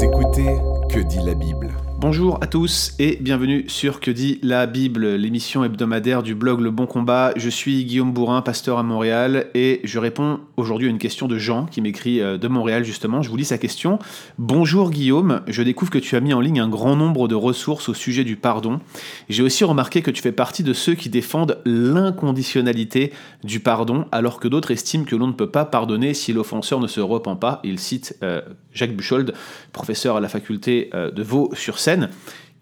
Écoutez Que dit la Bible? Bonjour à tous et bienvenue sur Que dit la Bible, l'émission hebdomadaire du blog Le Bon Combat. Je suis Guillaume Bourrin, pasteur à Montréal et je réponds aujourd'hui à une question de Jean qui m'écrit euh, de Montréal justement. Je vous lis sa question. Bonjour Guillaume, je découvre que tu as mis en ligne un grand nombre de ressources au sujet du pardon. J'ai aussi remarqué que tu fais partie de ceux qui défendent l'inconditionnalité du pardon alors que d'autres estiment que l'on ne peut pas pardonner si l'offenseur ne se repent pas. Il cite euh, Jacques Buchold, professeur à la faculté euh, de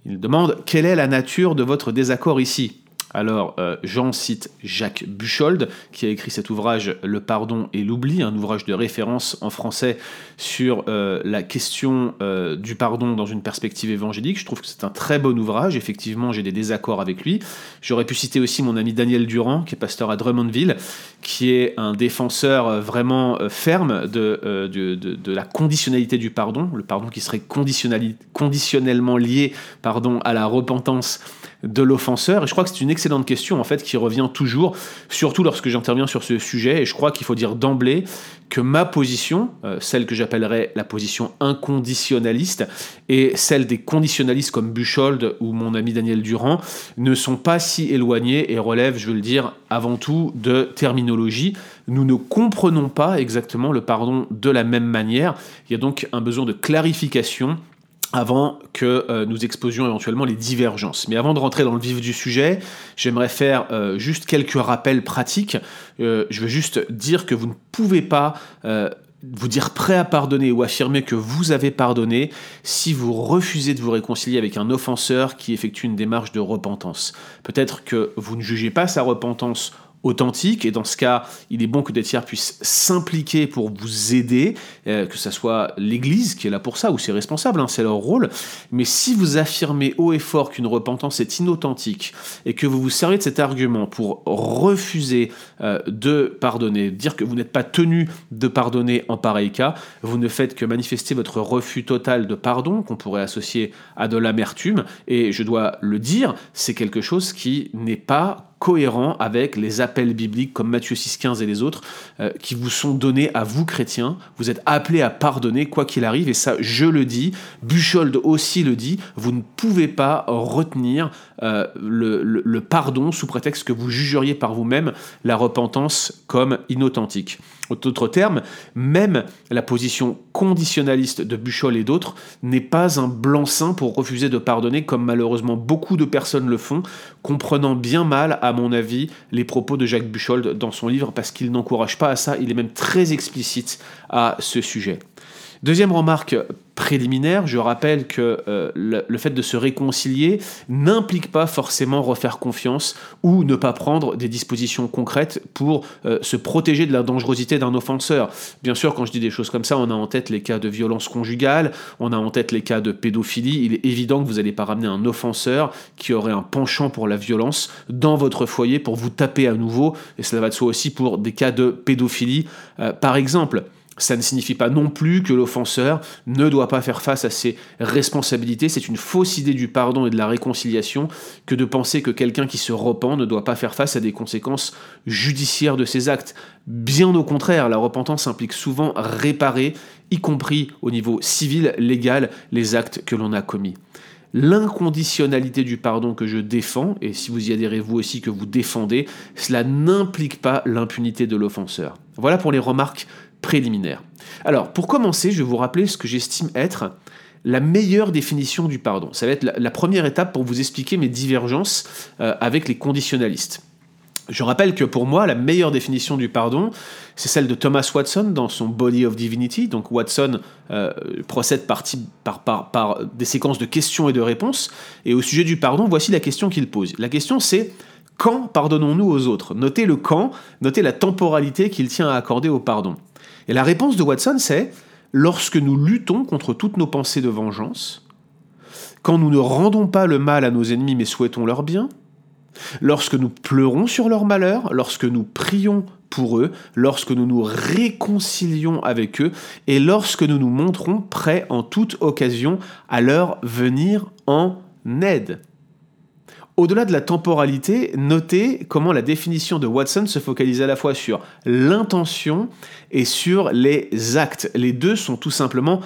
Il demande quelle est la nature de votre désaccord ici? Alors, euh, Jean cite Jacques Buchold, qui a écrit cet ouvrage Le pardon et l'oubli, un ouvrage de référence en français sur euh, la question euh, du pardon dans une perspective évangélique. Je trouve que c'est un très bon ouvrage. Effectivement, j'ai des désaccords avec lui. J'aurais pu citer aussi mon ami Daniel Durand, qui est pasteur à Drummondville, qui est un défenseur vraiment ferme de, de, de, la conditionnalité du pardon, le pardon qui serait conditionnellement lié pardon, à la repentance de l'offenseur Et je crois que c'est une excellente question en fait qui revient toujours, surtout lorsque j'interviens sur ce sujet. Et je crois qu'il faut dire d'emblée que ma position, euh, celle que j'appellerais la position inconditionnaliste, et celle des conditionnalistes comme Buchold ou mon ami Daniel Durand, ne sont pas si éloignées et relèvent, je veux le dire, avant tout de terminologie. Nous ne comprenons pas exactement le pardon de la même manière. Il y a donc un besoin de clarification avant que euh, nous exposions éventuellement les divergences. Mais avant de rentrer dans le vif du sujet, j'aimerais faire euh, juste quelques rappels pratiques. Euh, je veux juste dire que vous ne pouvez pas vous dire prêt à pardonner ou affirmer que vous avez pardonné si vous refusez de vous réconcilier avec un offenseur qui effectue une démarche de repentance. Peut-être que vous ne jugez pas sa repentance authentique. Et dans ce cas, il est bon que des tiers puissent s'impliquer pour vous aider, euh, que ce soit l'Église qui est là pour ça, ou ses responsables, hein, c'est leur rôle. Mais si vous affirmez haut et fort qu'une repentance est inauthentique et que vous vous servez de cet argument pour refuser euh, de pardonner, dire que vous n'êtes pas tenu de pardonner en pareil cas, vous ne faites que manifester votre refus total de pardon, qu'on pourrait associer à de l'amertume. Et je dois le dire, c'est quelque chose qui n'est pas cohérent avec les appels bibliques comme Matthieu 6,15 et les autres euh, qui vous sont donnés à vous chrétiens. Vous êtes appelés à pardonner quoi qu'il arrive et ça je le dis, Buchold aussi le dit, vous ne pouvez pas retenir euh, le, le, pardon sous prétexte que vous jugeriez par vous-même la repentance comme inauthentique. D'autres termes, même la position conditionnaliste de Buchol et d'autres n'est pas un blanc-seing pour refuser de pardonner comme malheureusement beaucoup de personnes le font, comprenant bien mal, à mon avis, les propos de Jacques Buchol dans son livre parce qu'il n'encourage pas à ça, il est même très explicite à ce sujet. Deuxième remarque préliminaire, je rappelle que euh, le, fait de se réconcilier n'implique pas forcément refaire confiance ou ne pas prendre des dispositions concrètes pour euh, se protéger de la dangerosité d'un offenseur. Bien sûr, quand je dis des choses comme ça, on a en tête les cas de violence conjugale, on a en tête les cas de pédophilie. Il est évident que vous n'allez pas ramener un offenseur qui aurait un penchant pour la violence dans votre foyer pour vous taper à nouveau, et cela va de soi aussi pour des cas de pédophilie. Euh, par exemple, ça ne signifie pas non plus que l'offenseur ne doit pas faire face à ses responsabilités. C'est une fausse idée du pardon et de la réconciliation que de penser que quelqu'un qui se repent ne doit pas faire face à des conséquences judiciaires de ses actes. Bien au contraire, la repentance implique souvent réparer, y compris au niveau civil, légal, les actes que l'on a commis l'inconditionnalité du pardon que je défends, et si vous y adhérez vous aussi que vous défendez, cela n'implique pas l'impunité de l'offenseur. Voilà pour les remarques préliminaire. Alors, pour commencer, je vais vous rappeler ce que j'estime être la meilleure définition du pardon. Ça va être la, première étape pour vous expliquer mes divergences euh, avec les conditionnalistes. Je rappelle que pour moi, la meilleure définition du pardon, c'est celle de Thomas Watson dans son Body of Divinity. Donc Watson euh, procède par, des séquences de questions et de réponses. Et au sujet du pardon, voici la question qu'il pose. La question c'est quand pardonnons-nous aux autres? Notez le quand, notez la temporalité qu'il tient à accorder au pardon. Et la réponse de Watson, c'est lorsque nous luttons contre toutes nos pensées de vengeance, quand nous ne rendons pas le mal à nos ennemis mais souhaitons leur bien, lorsque nous pleurons sur leur malheur, lorsque nous prions pour eux, lorsque nous nous réconcilions avec eux et lorsque nous nous montrons prêts en toute occasion à leur venir en aide. Au-delà de la temporalité, notez comment la définition de Watson se focalise à la fois sur l'intention et sur les actes. Les deux sont tout simplement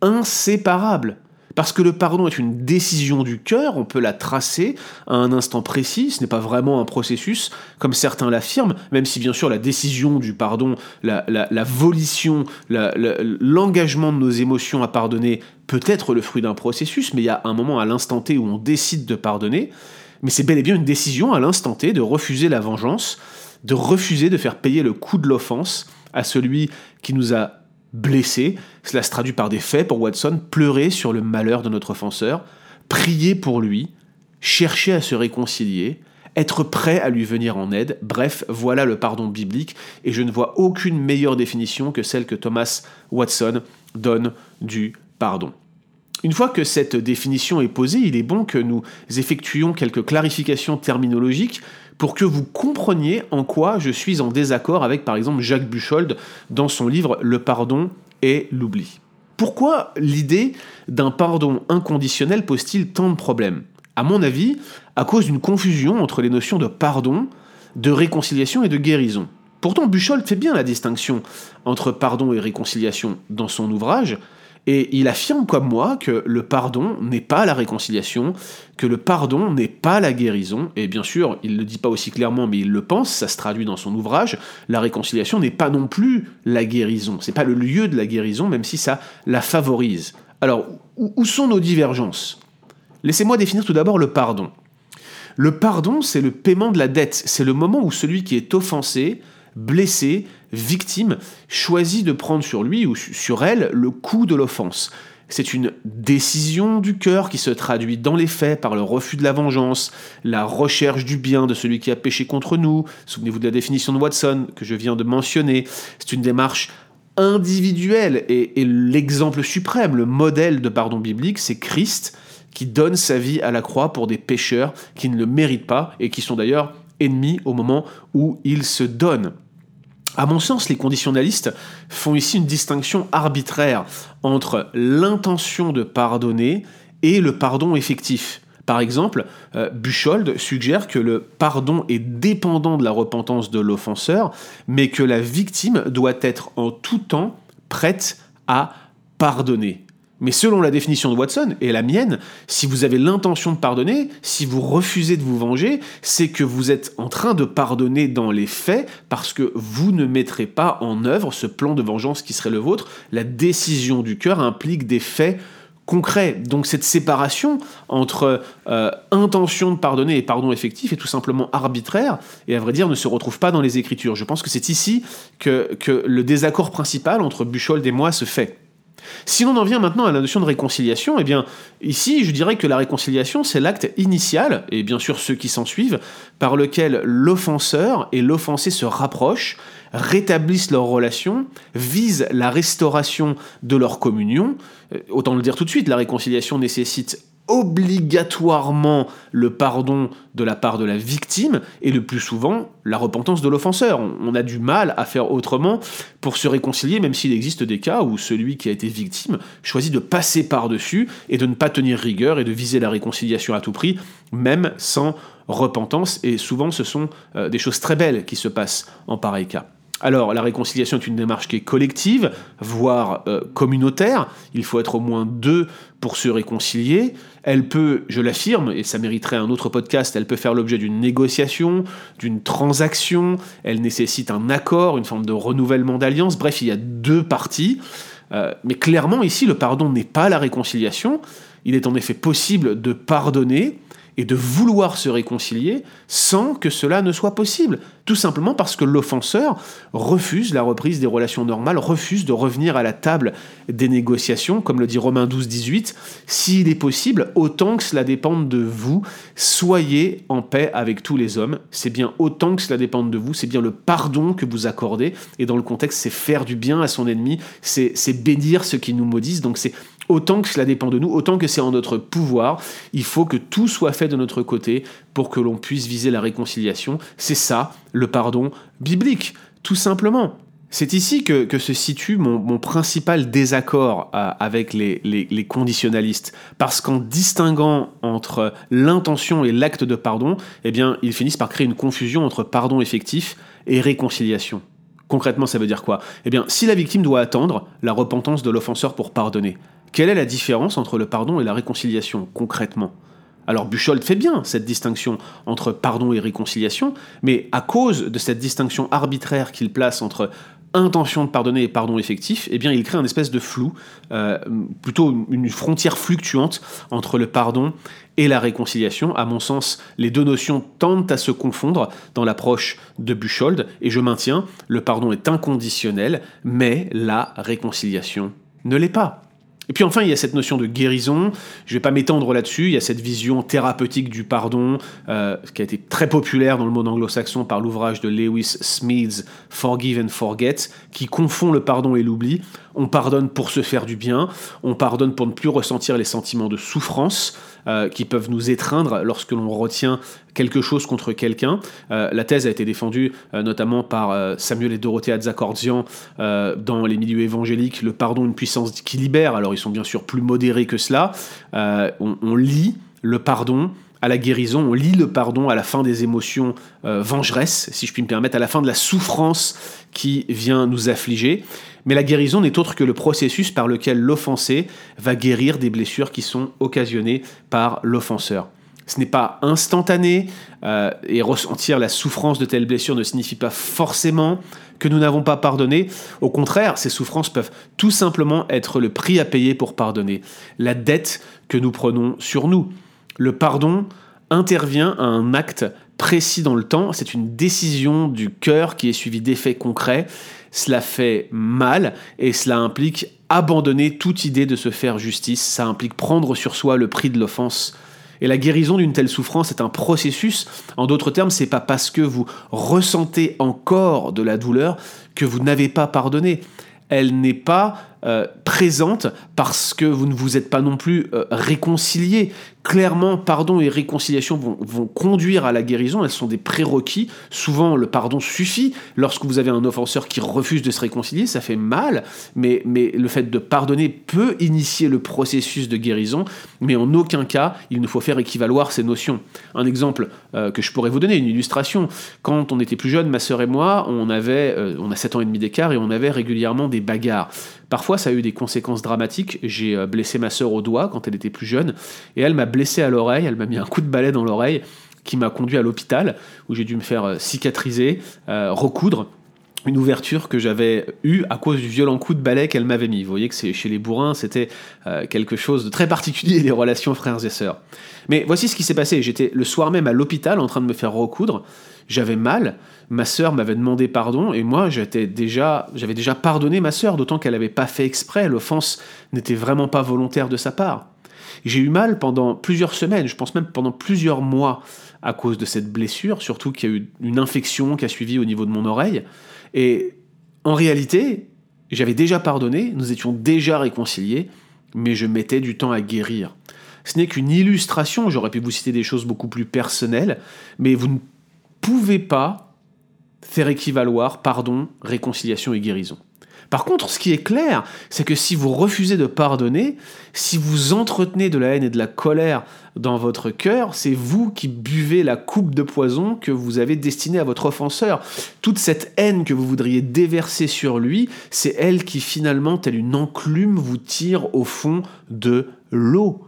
inséparables. Parce que le pardon est une décision du cœur, on peut la tracer à un instant précis, ce n'est pas vraiment un processus, comme certains l'affirment, même si bien sûr la décision du pardon, la, volition, l'engagement de nos émotions à pardonner peut être le fruit d'un processus, mais il y a un moment à l'instant T où on décide de pardonner, mais c'est bel et bien une décision à l'instant T de refuser la vengeance, de refuser de faire payer le coût de l'offense à celui qui nous a blessés. Cela se traduit par des faits pour Watson, pleurer sur le malheur de notre offenseur, prier pour lui, chercher à se réconcilier, être prêt à lui venir en aide. Bref, voilà le pardon biblique, et je ne vois aucune meilleure définition que celle que Thomas Watson donne du pardon. Une fois que cette définition est posée, il est bon que nous effectuions quelques clarifications terminologiques pour que vous compreniez en quoi je suis en désaccord avec par exemple Jacques Buchold dans son livre Le pardon et l'oubli. Pourquoi l'idée d'un pardon inconditionnel pose-t-il tant de problèmes? À mon avis, à cause d'une confusion entre les notions de pardon, de réconciliation et de guérison. Pourtant, Buchold fait bien la distinction entre pardon et réconciliation dans son ouvrage, et il affirme comme moi que le pardon n'est pas la réconciliation, que le pardon n'est pas la guérison, et bien sûr, il ne le dit pas aussi clairement, mais il le pense, ça se traduit dans son ouvrage, la réconciliation n'est pas non plus la guérison, c'est pas le lieu de la guérison, même si ça la favorise. Alors, où sont nos divergences? Laissez-moi définir tout d'abord le pardon. Le pardon, c'est le paiement de la dette, c'est le moment où celui qui est offensé blessé, victime, choisit de prendre sur lui ou sur elle le coup de l'offense. C'est une décision du cœur qui se traduit dans les faits par le refus de la vengeance, la recherche du bien de celui qui a péché contre nous. Souvenez-vous de la définition de Watson que je viens de mentionner. C'est une démarche individuelle et, et l'exemple suprême, le modèle de pardon biblique, c'est Christ qui donne sa vie à la croix pour des pécheurs qui ne le méritent pas et qui sont d'ailleurs ennemis au moment où ils se donnent. À mon sens, les conditionnalistes font ici une distinction arbitraire entre l'intention de pardonner et le pardon effectif. Par exemple, euh, Buchold suggère que le pardon est dépendant de la repentance de l'offenseur, mais que la victime doit être en tout temps prête à pardonner. Mais selon la définition de Watson et la mienne, si vous avez l'intention de pardonner, si vous refusez de vous venger, c'est que vous êtes en train de pardonner dans les faits parce que vous ne mettrez pas en œuvre ce plan de vengeance qui serait le vôtre. La décision du cœur implique des faits concrets. Donc cette séparation entre euh, intention de pardonner et pardon effectif est tout simplement arbitraire et à vrai dire ne se retrouve pas dans les Écritures. Je pense que c'est ici que, que le désaccord principal entre Buchold et moi se fait. Si l'on en vient maintenant à la notion de réconciliation, eh bien, ici, je dirais que la réconciliation, c'est l'acte initial, et bien sûr ceux qui s'en suivent, par lequel l'offenseur et l'offensé se rapprochent, rétablissent leur relation, visent la restauration de leur communion. Euh, autant le dire tout de suite, la réconciliation nécessite obligatoirement le pardon de la part de la victime et le plus souvent la repentance de l'offenseur. On a du mal à faire autrement pour se réconcilier, même s'il existe des cas où celui qui a été victime choisit de passer par-dessus et de ne pas tenir rigueur et de viser la réconciliation à tout prix, même sans repentance. Et souvent ce sont euh, des choses très belles qui se passent en pareil cas. Alors, la réconciliation est une démarche qui est collective, voire euh, communautaire. Il faut être au moins deux pour se réconcilier. Elle peut, je l'affirme, et ça mériterait un autre podcast, elle peut faire l'objet d'une négociation, d'une transaction, elle nécessite un accord, une forme de renouvellement d'alliance. Bref, il y a deux parties. Euh, mais clairement, ici, le pardon n'est pas la réconciliation. Il est en effet possible de pardonner et de vouloir se réconcilier sans que cela ne soit possible. Tout simplement parce que l'offenseur refuse la reprise des relations normales, refuse de revenir à la table des négociations, comme le dit Romains 12, 18. S'il est possible, autant que cela dépende de vous, soyez en paix avec tous les hommes. C'est bien autant que cela dépende de vous, c'est bien le pardon que vous accordez. Et dans le contexte, c'est faire du bien à son ennemi, c'est bénir ceux qui nous maudissent. Donc c'est autant que cela dépend de nous, autant que c'est en notre pouvoir, il faut que tout soit fait de notre côté pour que l'on puisse viser la réconciliation. C'est ça, le pardon biblique, tout simplement. C'est ici que, se situe mon, principal désaccord euh, avec les, conditionnalistes, parce qu'en distinguant entre l'intention et l'acte de pardon, eh ils finissent par créer une confusion entre pardon effectif et réconciliation. Concrètement, ça veut dire quoi? Eh bien, si la victime doit attendre la repentance de l'offenseur pour pardonner, quelle est la différence entre le pardon et la réconciliation, concrètement? Alors Buchold fait bien cette distinction entre pardon et réconciliation, mais à cause de cette distinction arbitraire qu'il place entre intention de pardonner et pardon effectif, eh bien il crée un espèce de flou, euh, plutôt une frontière fluctuante entre le pardon et la réconciliation. À mon sens, les deux notions tendent à se confondre dans l'approche de Buchold, et je maintiens, le pardon est inconditionnel, mais la réconciliation ne l'est pas. Et puis enfin, il y a cette notion de guérison. Je ne vais pas m'étendre là-dessus. Il y a cette vision thérapeutique du pardon, euh, qui a été très populaire dans le monde anglo-saxon par l'ouvrage de Lewis Smedes, Forgive and Forget, qui confond le pardon et l'oubli. On pardonne pour se faire du bien, on pardonne pour ne plus ressentir les sentiments de souffrance euh, qui peuvent nous étreindre lorsque l'on retient quelque chose contre quelqu'un. Euh, la thèse a été défendue euh, notamment par Samuel et Dorothea Zakordzian dans les milieux évangéliques, le pardon, une puissance qui libère. Alors ils sont bien sûr plus modérés que cela. On, lit le pardon à la guérison, on lit le pardon à la fin des émotions vengeresses, si je puis me permettre, à la fin de la souffrance qui vient nous affliger. Mais la guérison n'est autre que le processus par lequel l'offensé va guérir des blessures qui sont occasionnées par l'offenseur. Ce n'est pas instantané, euh, et ressentir la souffrance de telles blessures ne signifie pas forcément que nous n'avons pas pardonné. Au contraire, ces souffrances peuvent tout simplement être le prix à payer pour pardonner, la dette que nous prenons sur nous. Le pardon intervient à un acte précis dans le temps, c'est une décision du cœur qui est suivie d'effets concrets, cela fait mal et cela implique abandonner toute idée de se faire justice, ça implique prendre sur soi le prix de l'offense. Et la guérison d'une telle souffrance est un processus. En d'autres termes, c'est pas parce que vous ressentez encore de la douleur que vous n'avez pas pardonné. Elle n'est pas euh, présente parce que vous ne vous êtes pas non plus euh, réconcilié. Clairement, pardon et réconciliation vont, conduire à la guérison, elles sont des prérequis. Souvent, le pardon suffit. Lorsque vous avez un offenseur qui refuse de se réconcilier, ça fait mal, mais, le fait de pardonner peut initier le processus de guérison, mais en aucun cas, il ne faut faire équivaloir ces notions. Un exemple euh, que je pourrais vous donner, une illustration. Quand on était plus jeune, ma sœur et moi, on, avait, on a 7 ans et demi d'écart et on avait régulièrement des bagarres. Parfois, ça a eu des conséquences dramatiques. J'ai euh, blessé ma sœur au doigt quand elle était plus jeune, et elle m'a blessé à l'oreille, elle m'a mis un coup de balai dans l'oreille qui m'a conduit à l'hôpital, où j'ai dû me faire euh, cicatriser, euh, recoudre une ouverture que j'avais eue à cause du violent coup de balai qu'elle m'avait mis. Vous voyez que c'est chez les bourrins, c'était quelque chose de très particulier des relations frères et sœurs. Mais voici ce qui s'est passé. J'étais le soir même à l'hôpital en train de me faire recoudre. J'avais mal. Ma sœur m'avait demandé pardon et moi j'étais déjà, j'avais déjà pardonné ma sœur, d'autant qu'elle n'avait pas fait exprès. L'offense n'était vraiment pas volontaire de sa part. J'ai eu mal pendant plusieurs semaines, je pense même pendant plusieurs mois à cause de cette blessure, surtout qu'il y a eu une infection qui a suivi au niveau de mon oreille. Et en réalité, j'avais déjà pardonné, nous étions déjà réconciliés, mais je mettais du temps à guérir. Ce n'est qu'une illustration, j'aurais pu vous citer des choses beaucoup plus personnelles, mais vous ne pouvez pas faire équivaloir pardon, réconciliation et guérison. Par contre, ce qui est clair, c'est que si vous refusez de pardonner, si vous entretenez de la haine et de la colère dans votre cœur, c'est vous qui buvez la coupe de poison que vous avez destinée à votre offenseur. Toute cette haine que vous voudriez déverser sur lui, c'est elle qui finalement, telle une enclume, vous tire au fond de l'eau.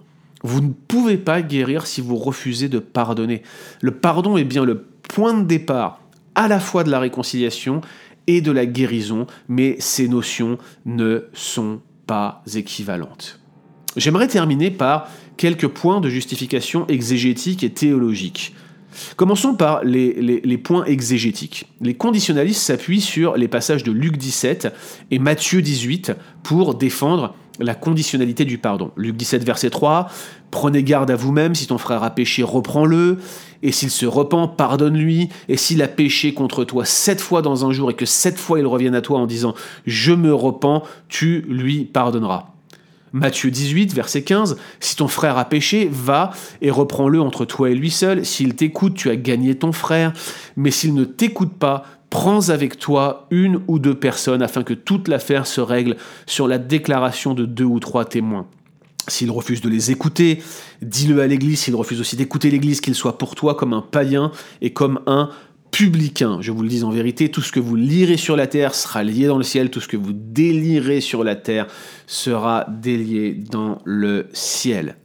Vous ne pouvez pas guérir si vous refusez de pardonner. Le pardon est bien le point de départ à la fois de la réconciliation et de la guérison, mais ces notions ne sont pas équivalentes. J'aimerais terminer par quelques points de justification exégétique et théologique. Commençons par les, points exégétiques. Les conditionnalistes s'appuient sur les passages de Luc 17 et Matthieu 18 pour défendre la conditionnalité du pardon. Luc 17, verset 3, Prenez garde à vous-même, si ton frère a péché, reprends-le, et s'il se repent, pardonne-lui, et s'il a péché contre toi sept fois dans un jour, et que sept fois il revienne à toi en disant ⁇ Je me repens ⁇ tu lui pardonneras. Matthieu 18, verset 15, Si ton frère a péché, va et reprends-le entre toi et lui seul. S'il t'écoute, tu as gagné ton frère. Mais s'il ne t'écoute pas, prends avec toi une ou deux personnes afin que toute l'affaire se règle sur la déclaration de deux ou trois témoins. S'il refuse de les écouter, dis-le à l'Église. S'il refuse aussi d'écouter l'Église, qu'il soit pour toi comme un païen et comme un publicain. Je vous le dis en vérité, tout ce que vous lirez sur la terre sera lié dans le ciel, tout ce que vous délirez sur la terre sera délié dans le ciel.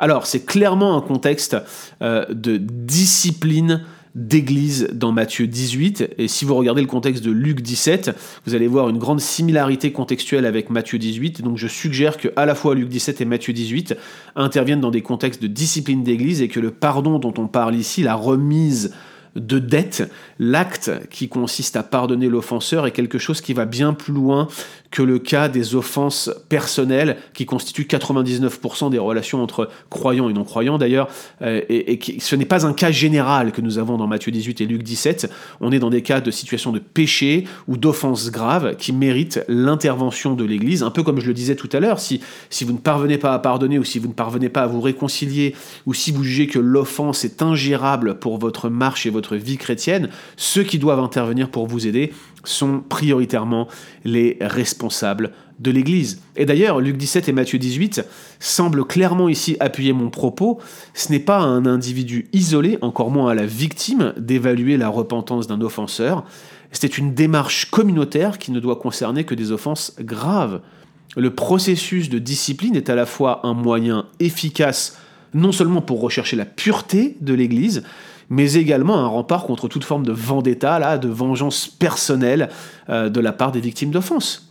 Alors, c'est clairement un contexte euh, de discipline d'église dans Matthieu 18. Et si vous regardez le contexte de Luc 17, vous allez voir une grande similarité contextuelle avec Matthieu 18. Donc je suggère que à la fois Luc 17 et Matthieu 18 interviennent dans des contextes de discipline d'église et que le pardon dont on parle ici, la remise de dette, l'acte qui consiste à pardonner l'offenseur est quelque chose qui va bien plus loin que le cas des offenses personnelles qui constituent 99% des relations entre croyants et non-croyants d'ailleurs, euh, et, ce n'est pas un cas général que nous avons dans Matthieu 18 et Luc 17, on est dans des cas de situations de péché ou d'offenses graves qui méritent l'intervention de l'Église, un peu comme je le disais tout à l'heure, si, si vous ne parvenez pas à pardonner ou si vous ne parvenez pas à vous réconcilier ou si vous jugez que l'offense est ingérable pour votre marche et votre vie chrétienne, ceux qui doivent intervenir pour vous aider sont prioritairement les responsables de l'Église. Et d'ailleurs, Luc 17 et Matthieu 18 semblent clairement ici appuyer mon propos. Ce n'est pas à un individu isolé, encore moins à la victime, d'évaluer la repentance d'un offenseur. C'est une démarche communautaire qui ne doit concerner que des offenses graves. Le processus de discipline est à la fois un moyen efficace non seulement pour rechercher la pureté de l'Église, mais également un rempart contre toute forme de vendetta, là, de vengeance personnelle euh, de la part des victimes d'offenses.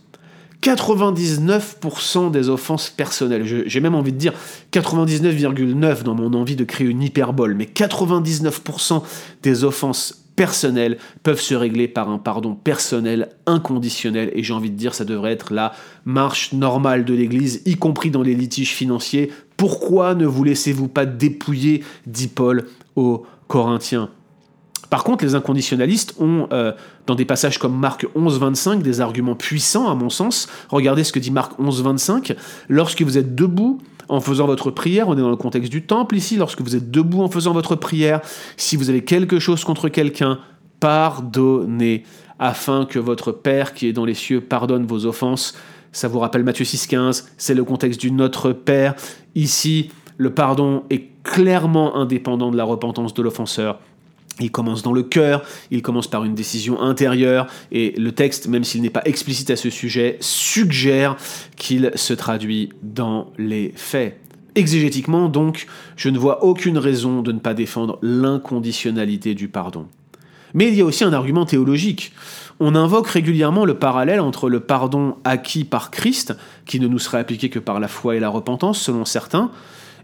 99% des offenses personnelles, j'ai même envie de dire 99,9 dans mon envie de créer une hyperbole, mais 99% des offenses personnelles peuvent se régler par un pardon personnel inconditionnel et j'ai envie de dire ça devrait être la marche normale de l'Église, y compris dans les litiges financiers. Pourquoi ne vous laissez-vous pas dépouiller, dit Paul au corinthiens. Par contre, les inconditionnalistes ont, euh, dans des passages comme Marc 11, 25, des arguments puissants, à mon sens. Regardez ce que dit Marc 11, 25. Lorsque vous êtes debout en faisant votre prière, on est dans le contexte du temple ici, lorsque vous êtes debout en faisant votre prière, si vous avez quelque chose contre quelqu'un, pardonnez, afin que votre Père qui est dans les cieux pardonne vos offenses. Ça vous rappelle Matthieu 6, 15, c'est le contexte du Notre Père. Ici, le pardon est clairement indépendant de la repentance de l'offenseur. Il commence dans le cœur, il commence par une décision intérieure, et le texte, même s'il n'est pas explicite à ce sujet, suggère qu'il se traduit dans les faits. Exégétiquement, donc, je ne vois aucune raison de ne pas défendre l'inconditionnalité du pardon. Mais il y a aussi un argument théologique. On invoque régulièrement le parallèle entre le pardon acquis par Christ, qui ne nous serait appliqué que par la foi et la repentance, selon certains,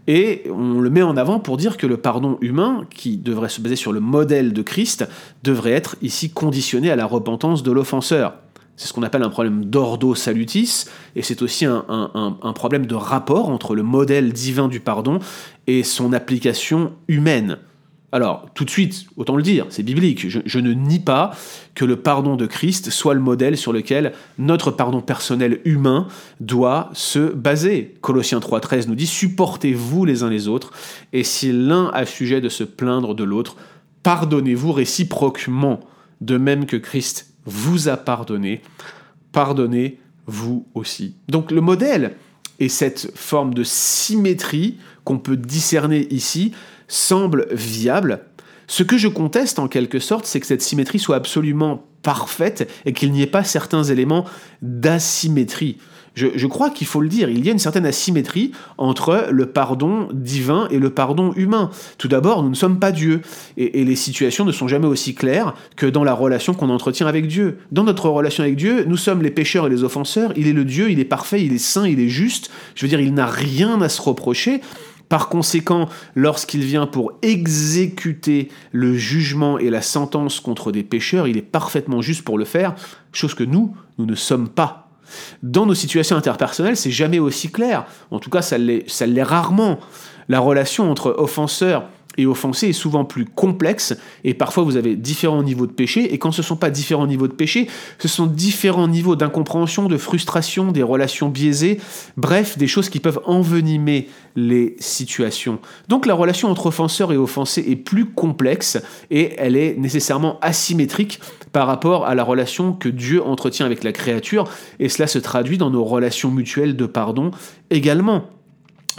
et on le met en avant pour dire que le pardon humain, qui devrait se baser sur le modèle de Christ, devrait être ici conditionné à la repentance de l'offenseur. C'est ce qu'on appelle un problème d'ordo salutis, et c'est aussi un, un, problème de rapport entre le modèle divin du pardon et son application humaine. Alors, tout de suite, autant le dire, c'est biblique. Je, ne nie pas que le pardon de Christ soit le modèle sur lequel notre pardon personnel humain doit se baser. Colossiens 3.13 nous dit Supportez-vous les uns les autres, et si l'un a sujet de se plaindre de l'autre, pardonnez-vous réciproquement, de même que Christ vous a pardonné, pardonnez-vous aussi. Donc le modèle et cette forme de symétrie qu'on peut discerner ici semble viable. Ce que je conteste en quelque sorte, c'est que cette symétrie soit absolument parfaite et qu'il n'y ait pas certains éléments d'asymétrie. Je, crois qu'il faut le dire, il y a une certaine asymétrie entre le pardon divin et le pardon humain. Tout d'abord, nous ne sommes pas Dieu, et, et, les situations ne sont jamais aussi claires que dans la relation qu'on entretient avec Dieu. Dans notre relation avec Dieu, nous sommes les pécheurs et les offenseurs, il est le Dieu, il est parfait, il est saint, il est juste, je veux dire, il n'a rien à se reprocher, par conséquent, lorsqu'il vient pour exécuter le jugement et la sentence contre des pécheurs, il est parfaitement juste pour le faire, chose que nous, nous ne sommes pas. Dans nos situations interpersonnelles, c'est jamais aussi clair. En tout cas, ça l'est rarement. La relation entre offenseurs et offenser est souvent plus complexe et parfois vous avez différents niveaux de péché et quand ce ne sont pas différents niveaux de péché, ce sont différents niveaux d'incompréhension, de frustration, des relations biaisées, bref, des choses qui peuvent envenimer les situations. Donc la relation entre offenseur et offensé est plus complexe et elle est nécessairement asymétrique par rapport à la relation que Dieu entretient avec la créature et cela se traduit dans nos relations mutuelles de pardon également.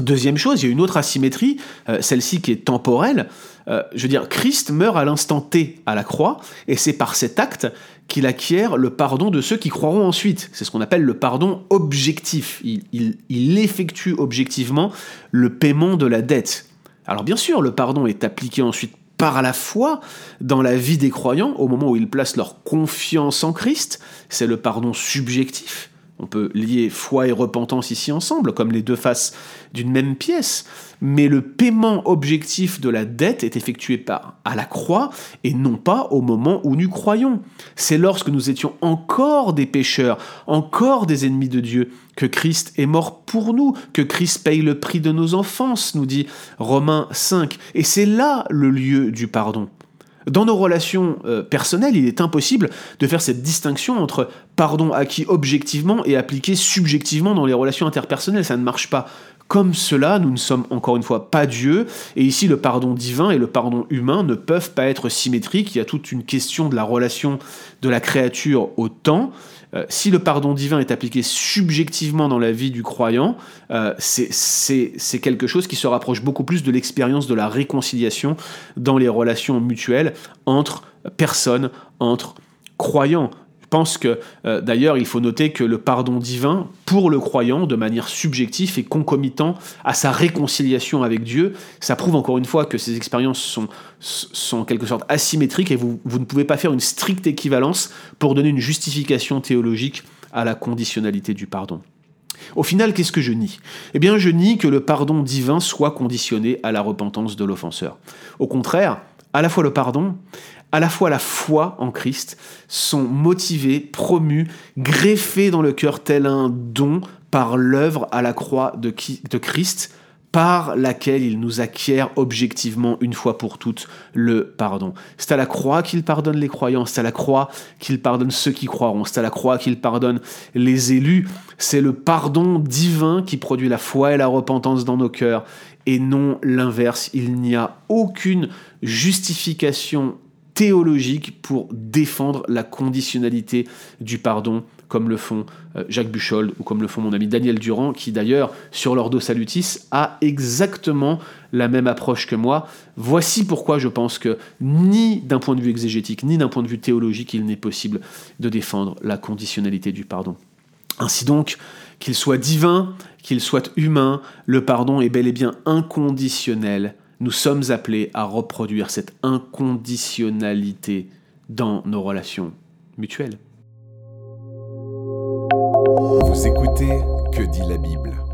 Deuxième chose, il y a une autre asymétrie, euh, celle-ci qui est temporelle. Euh, je veux dire, Christ meurt à l'instant T à la croix, et c'est par cet acte qu'il acquiert le pardon de ceux qui croiront ensuite. C'est ce qu'on appelle le pardon objectif. il effectue objectivement le paiement de la dette. Alors bien sûr, le pardon est appliqué ensuite par la foi dans la vie des croyants au moment où ils placent leur confiance en Christ. C'est le pardon subjectif. On peut lier foi et repentance ici ensemble, comme les deux faces d'une même pièce. Mais le paiement objectif de la dette est effectué par à la croix et non pas au moment où nous croyons. C'est lorsque nous étions encore des pécheurs, encore des ennemis de Dieu, que Christ est mort pour nous, que Christ paye le prix de nos enfances, nous dit Romains 5. Et c'est là le lieu du pardon. Dans nos relations euh, personnelles, il est impossible de faire cette distinction entre pardon acquis objectivement et appliqué subjectivement dans les relations interpersonnelles. Ça ne marche pas. Comme cela, nous ne sommes encore une fois pas Dieu, et ici le pardon divin et le pardon humain ne peuvent pas être symétriques. Il y a toute une question de la relation de la créature au temps. Euh, si le pardon divin est appliqué subjectivement dans la vie du croyant, euh, c'est quelque chose qui se rapproche beaucoup plus de l'expérience de la réconciliation dans les relations mutuelles entre personnes, entre croyants. Pense que euh, d'ailleurs il faut noter que le pardon divin pour le croyant de manière subjective et concomitant à sa réconciliation avec Dieu, ça prouve encore une fois que ces expériences sont, en quelque sorte asymétriques et vous ne pouvez pas faire une stricte équivalence pour donner une justification théologique à la conditionnalité du pardon. Au final, qu'est-ce que je nie? Eh bien, je nie que le pardon divin soit conditionné à la repentance de l'offenseur. Au contraire, à la fois le pardon à la fois la foi en Christ sont motivés, promus, greffés dans le cœur tel un don par l'œuvre à la croix de, Christ, par laquelle il nous acquiert objectivement une fois pour toutes le pardon. C'est à la croix qu'il pardonne les croyants, c'est à la croix qu'il pardonne ceux qui croiront, c'est à la croix qu'il pardonne les élus. C'est le pardon divin qui produit la foi et la repentance dans nos cœurs, et non l'inverse. Il n'y a aucune justification théologique pour défendre la conditionnalité du pardon, comme le font euh, Jacques Buchold ou comme le font mon ami Daniel Durand, qui d'ailleurs, sur l'Ordo Salutis, a exactement la même approche que moi. Voici pourquoi je pense que ni d'un point de vue exégétique, ni d'un point de vue théologique, il n'est possible de défendre la conditionnalité du pardon. Ainsi donc, qu'il soit divin, qu'il soit humain, le pardon est bel et bien inconditionnel nous sommes appelés à reproduire cette inconditionnalité dans nos relations mutuelles. Vous écoutez Que dit la Bible?